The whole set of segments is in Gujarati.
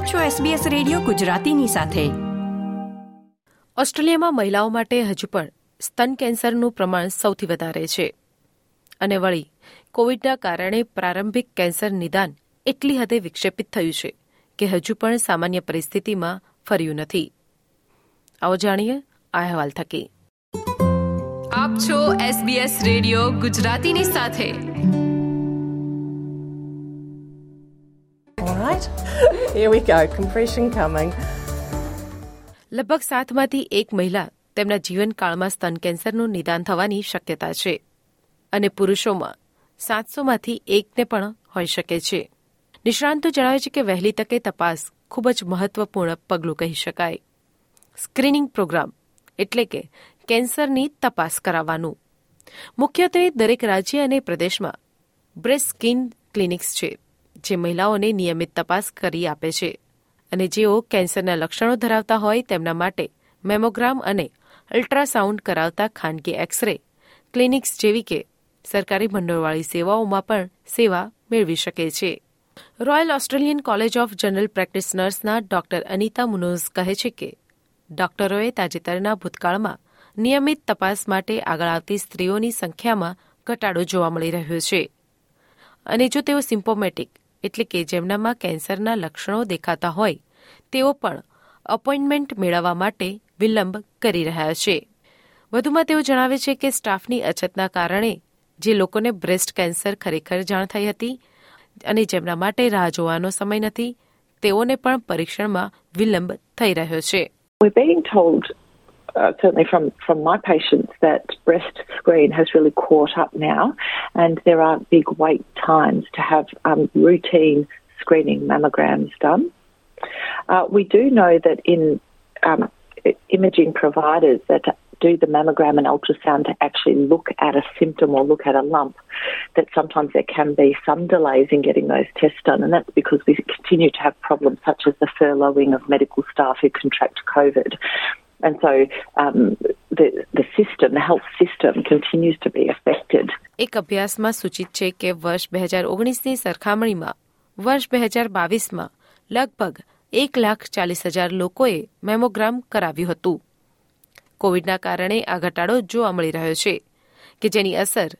આપ છો SBS રેડિયો ગુજરાતીની સાથે. ઓસ્ટ્રેલિયામાં મહિલાઓ માટે હજુ પણ સ્તન કેન્સરનું પ્રમાણ સૌથી વધારે છે. અને વળી કોવિડના કારણે પ્રારંભિક કેન્સર નિદાન એટલી હદે વિક્ષેપિત થયું છે કે હજુ પણ સામાન્ય પરિસ્થિતિમાં ફર્યું નથી. આવો જાણીએ આ અહેવાલ થકી. આપ છો SBS રેડિયો ગુજરાતીની સાથે. All right, here we go. Compression coming. લગભગ સાતમાંથી એક મહિલા તેમના જીવનકાળમાં સ્તન કેન્સરનું નિદાન થવાની શક્યતા છે અને પુરુષોમાં સાતસોમાંથી એકને પણ હોઈ શકે છે. નિષ્ણાંતો જણાવે છે કે વહેલી તકે તપાસ ખૂબ જ મહત્વપૂર્ણ પગલું કહી શકાય. સ્ક્રીનિંગ પ્રોગ્રામ એટલે કે કેન્સરની તપાસ કરાવવાનું. મુખ્યત્વે દરેક રાજ્ય અને પ્રદેશમાં બ્રેસ્ટ સ્કિન ક્લિનિક્સ છે. જે મહિલાઓને નિયમિત તપાસ કરી આપે છે. અને જેઓ કેન્સરના લક્ષણો ધરાવતા હોય તેમના માટે મેમોગ્રામ અને અલ્ટ્રાસાઉન્ડ કરાવતા ખાનગી એક્સરે, ક્લિનિક્સ જેવી કે સરકારી ભંડોળવાળી સેવાઓમાં પણ સેવા મેળવી શકે છે. Royal Australian College of General Practice નર્સના doctor Anita Munoz કહે છે કે, ડોક્ટરોએ તાજેતરના ભૂતકાળમાં નિયમિત તપાસ માટે આગળ આવતી સ્ત્રીઓની સંખ્યામાં ઘટાડો જોવા મળી રહ્યો છે. અને જો તેઓ સિમ્પોમેટિક એટલે કે જેમનામાં કેન્સરના લક્ષણો દેખાતા હોય તેઓ પણ અપોઇન્ટમેન્ટ મેળવવા માટે વિલંબ કરી રહ્યા છે. વધુમાં તેઓ જણાવે છે કે સ્ટાફની અછતના કારણે જે લોકોને બ્રેસ્ટ કેન્સર ખરેખર જાણ થઈ હતી અને જેમના માટે રાહ જોવાનો સમય નથી તેઓને પણ પરીક્ષણમાં વિલંબ થઈ રહ્યો છે. We're being told, uh, certainly from, from my patients, that breast screen has really caught up now, and there are big wait times to have um, routine screening mammograms done. Uh, we do know that in um, imaging providers that do the mammogram and ultrasound to actually look at a symptom or look at a lump, that sometimes there can be some delays in getting those tests done, and that's because we continue to have problems such as the furloughing of medical staff who contract COVID. And so um, the, the system, the health system, continues to be affected. એક અભ્યાસમાં સૂચિત છે કે વર્ષ બે હજાર ઓગણીસની સરખામણીમાં વર્ષ બે હજાર બાવીસમાં લગભગ એક લાખ ચાલીસ હજાર લોકોએ મેમોગ્રામ કરાવ્યું હતું કોવિડના કારણે આ ઘટાડો જોવા મળી રહ્યો છે કે જેની અસર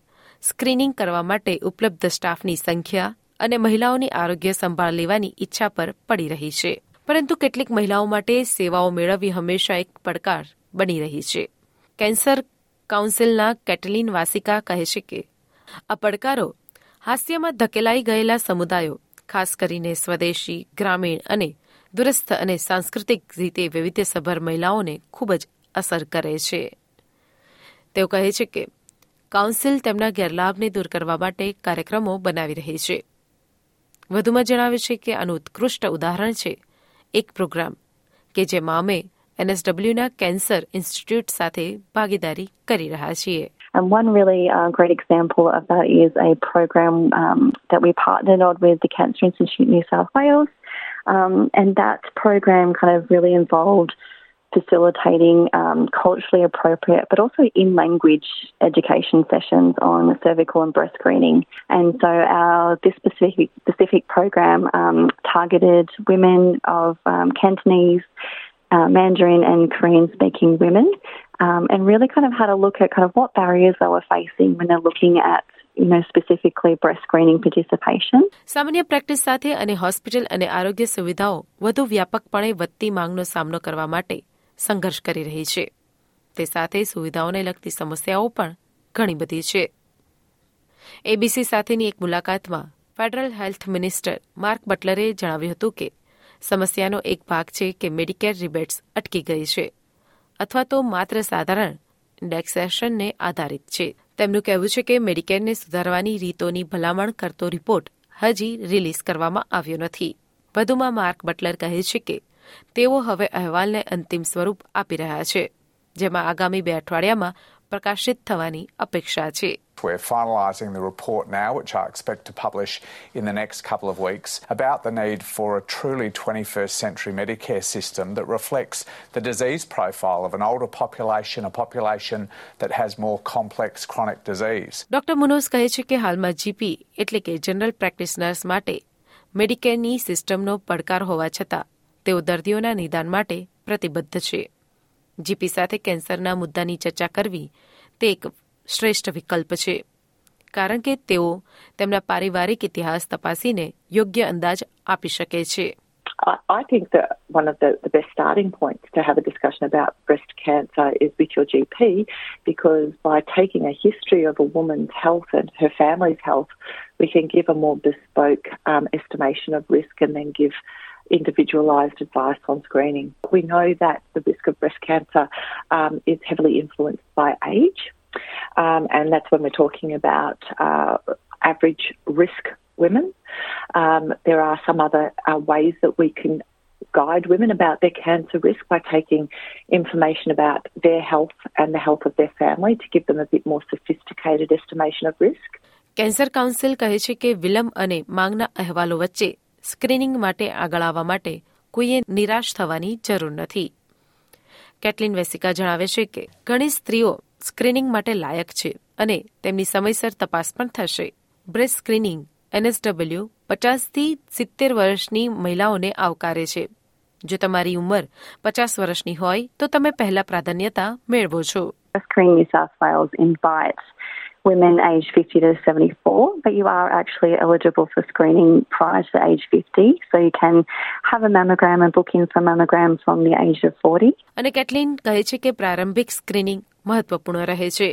સ્ક્રીનિંગ કરવા માટે ઉપલબ્ધ સ્ટાફની સંખ્યા અને મહિલાઓની આરોગ્ય સંભાળ લેવાની ઈચ્છા પર પડી રહી છે પરંતુ કેટલીક મહિલાઓ માટે સેવાઓ મેળવવી હંમેશા એક પડકાર બની રહી છે. કેન્સર કાઉન્સિલના કેટલીન વાસિકા કહે છે કે, આ પડકારો હાસ્યમાં ધકેલાઈ ગયેલા સમુદાયો, ખાસ કરીને સ્વદેશી, ગ્રામીણ અને દુરસ્થ અને સાંસ્કૃતિક રીતે વૈવિધ્યસભર મહિલાઓને ખૂબ જ અસર કરે છે. તેઓ કહે છે કે, કાઉન્સિલ તેમના ગેરલાભને દૂર કરવા માટે કાર્યક્રમો બનાવી રહી છે. વધુમાં જણાવે છે કે આનું ઉત્કૃષ્ટ ઉદાહરણ છે એક પ્રોગ્રામ કે જેમાં અમે એનએસડબલ્યુના કેન્સર ઇન્સ્ટિટ્યૂટ સાથે ભાગીદારી કરી રહ્યા છીએ And one really uh, great example of that is a program um, that we partnered on with the Cancer Institute New South Wales. Um, and that program kind of really involved facilitating um, culturally appropriate but also in language education sessions on cervical and breast screening. And so our this specific specific program um, targeted women of um, Cantonese, uh, Mandarin, and Korean speaking women, um, and really kind of had a look at kind of what barriers they were facing when they're looking at. You know, specifically breast screening participation. સામાન્ય પ્રેક્ટિસ સાથે અને હોસ્પિટલ અને આરોગ્ય સુવિધાઓ વધુ વ્યાપકપણે વધતી માંગનો સામનો કરવા માટે સંઘર્ષ કરી રહી છે. તે સાથે સુવિધાઓને લગતી સમસ્યાઓ પણ ઘણી બધી છે. એબીસી સાથેની એક મુલાકાતમાં ફેડરલ હેલ્થ મિનિસ્ટર માર્ક બટલરે જણાવ્યું હતું કે, સમસ્યાનો એક ભાગ છે કે મેડિકેર રિબેટ્સ અટકી ગઈ છે, અથવા તો માત્ર સાધારણ ઇન્ડેક્સેશનને આધારિત છે. તેમનું કહેવું છે કે મેડિકેરને સુધારવાની રીતોની ભલામણ કરતો રિપોર્ટ હજી રિલીઝ કરવામાં આવ્યો નથી. વધુમાં માર્ક બટલર કહે છે કે તેઓ હવે અહેવાલને અંતિમ સ્વરૂપ આપી રહ્યા છે જેમાં આગામી બે અઠવાડિયામાં પ્રકાશિત થવાની અપેક્ષા છે We're finalising the report now, which I expect to publish in the next couple of weeks, about the need for a truly 21st century Medicare system that reflects the disease profile of an older population, a population that has more complex chronic disease. Dr. Munoz કહે છે કે હાલમાં general એટલે કે જનરલ પ્રેક્ટિશનર્સ માટે મેડિકેરની સિસ્ટમનો પડકાર હોવા છતાં તેઓ દર્દીઓના નિદાન માટે પ્રતિબદ્ધ છે જીપી સાથે કેન્સરના મુદ્દાની ચર્ચા કરવી તે એક શ્રેષ્ઠ વિકલ્પ છે કારણ કે તેઓ તેમના પારિવારિક ઇતિહાસ તપાસીને યોગ્ય અંદાજ આપી શકે છે I think that one of the, the best starting points to have a discussion about breast cancer is with your GP because by taking a history of a woman's health and her family's health, we can give a more bespoke um, estimation of risk and then give individualised advice on screening. We know that the risk of breast cancer um, is heavily influenced by age, um, and that's when we're talking about uh, average risk women. Um, there are some other uh, ways that we can guide women about their cancer risk by taking information about their health and the health of their family to give them a bit more sophisticated estimation of risk. Cancer council કહે છે કે વિલંબ અને માંગના અહેવાલો વચ્ચે સ્ક્રીનિંગ માટે આગળ આવવા માટે કોઈએ નિરાશ થવાની જરૂર નથી. કેટલિન વેસિકા જણાવે છે કે ઘણી સ્ત્રીઓ સ્ક્રીનિંગ માટે લાયક છે અને તેમની સમયસર તપાસ પણ થશે. બ્રેસ્ટ સ્ક્રીનિંગ એનએસડબલ્યુ પચાસથી સિત્તેર વર્ષની મહિલાઓને આવકારે છે. જો તમારી ઉંમર પચાસ વર્ષની હોય તો તમે પહેલા પ્રાધાન્યતા મેળવો છો. Screen New South Wales invites women aged 50 to 74, but you are actually eligible for screening prior to age 50. So you can have a mammogram and book in for mammograms from the age of 40. અને કેટલીન કહે છે કે પ્રારંભિક સ્ક્રીનિંગ મહત્વપૂર્ણ રહે છે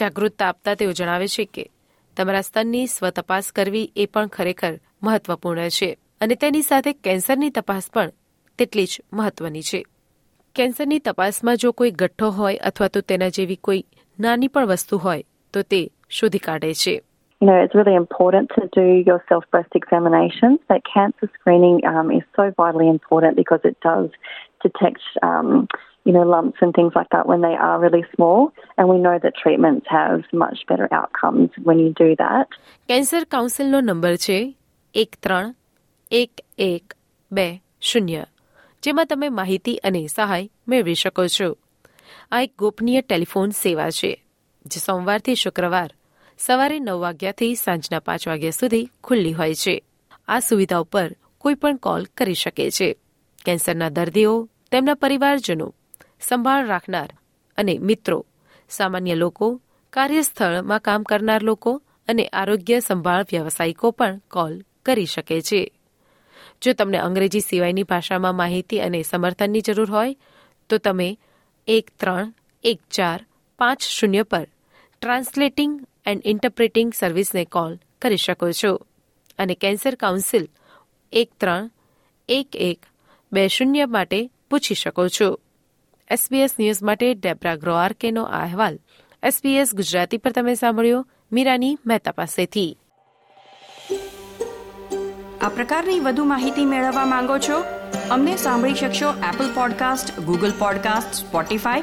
જાગૃતતા આપતા તેઓ જણાવે છે કે તમારા સ્તનની સ્વતપાસ કરવી એ પણ ખરેખર મહત્વપૂર્ણ છે અને તેની સાથે કેન્સરની તપાસ પણ તેટલી જ મહત્વની છે કેન્સરની તપાસમાં જો કોઈ ગઠ્ઠો હોય અથવા તો તેના જેવી કોઈ નાની પણ વસ્તુ હોય તો તે શોધી કાઢે છે You know, it's really important to do your self breast examinations. That cancer screening um, is so vitally important because it does detect, um, you know, lumps and things like that when they are really small. And we know that treatments have much better outcomes when you do that. Cancer કાઉન્સિલનો number છે એક ત્રણ એક એક બે શૂન્ય જેમાં તમે માહિતી અને સહાય મેળવી શકો છો આ એક ગોપનીય ટેલિફોન સેવા છે જે સોમવારથી શુક્રવાર સવારે નવ વાગ્યાથી સાંજના પાંચ વાગ્યા સુધી ખુલ્લી હોય છે. આ સુવિધા ઉપર કોઈ પણ કોલ કરી શકે છે. કેન્સરના દર્દીઓ, તેમના પરિવારજનો, સંભાળ રાખનાર અને મિત્રો, સામાન્ય લોકો, કાર્યસ્થળમાં કામ કરનાર લોકો અને આરોગ્ય સંભાળ વ્યવસાયિકો પણ કોલ કરી શકે છે. જો તમને અંગ્રેજી સિવાયની ભાષામાં માહિતી અને સમર્થનની જરૂર હોય, તો તમે એક ત્રણ એક ચાર પાંચ શૂન્ય પર ટ્રાન્સલેટિંગ એન્ડ ઇન્ટરપ્રેટિંગ સર્વિસને કોલ કરી શકો છો. અને કેન્સર કાઉન્સિલ એક ત્રણ એક એક બે શૂન્ય માટે પૂછી શકો છો. એસબીએસ ન્યૂઝ માટે ડેબ્રા ગ્રોઆરકેનો આ અહેવાલ. એસબીએસ ગુજરાતી પર તમે સાંભળ્યો, મીરાની મહેતા પાસેથી. આ પ્રકારની વધુ માહિતી મેળવવા માંગો છો? અમને સાંભળી શકશો Apple podcast Google podcast Spotify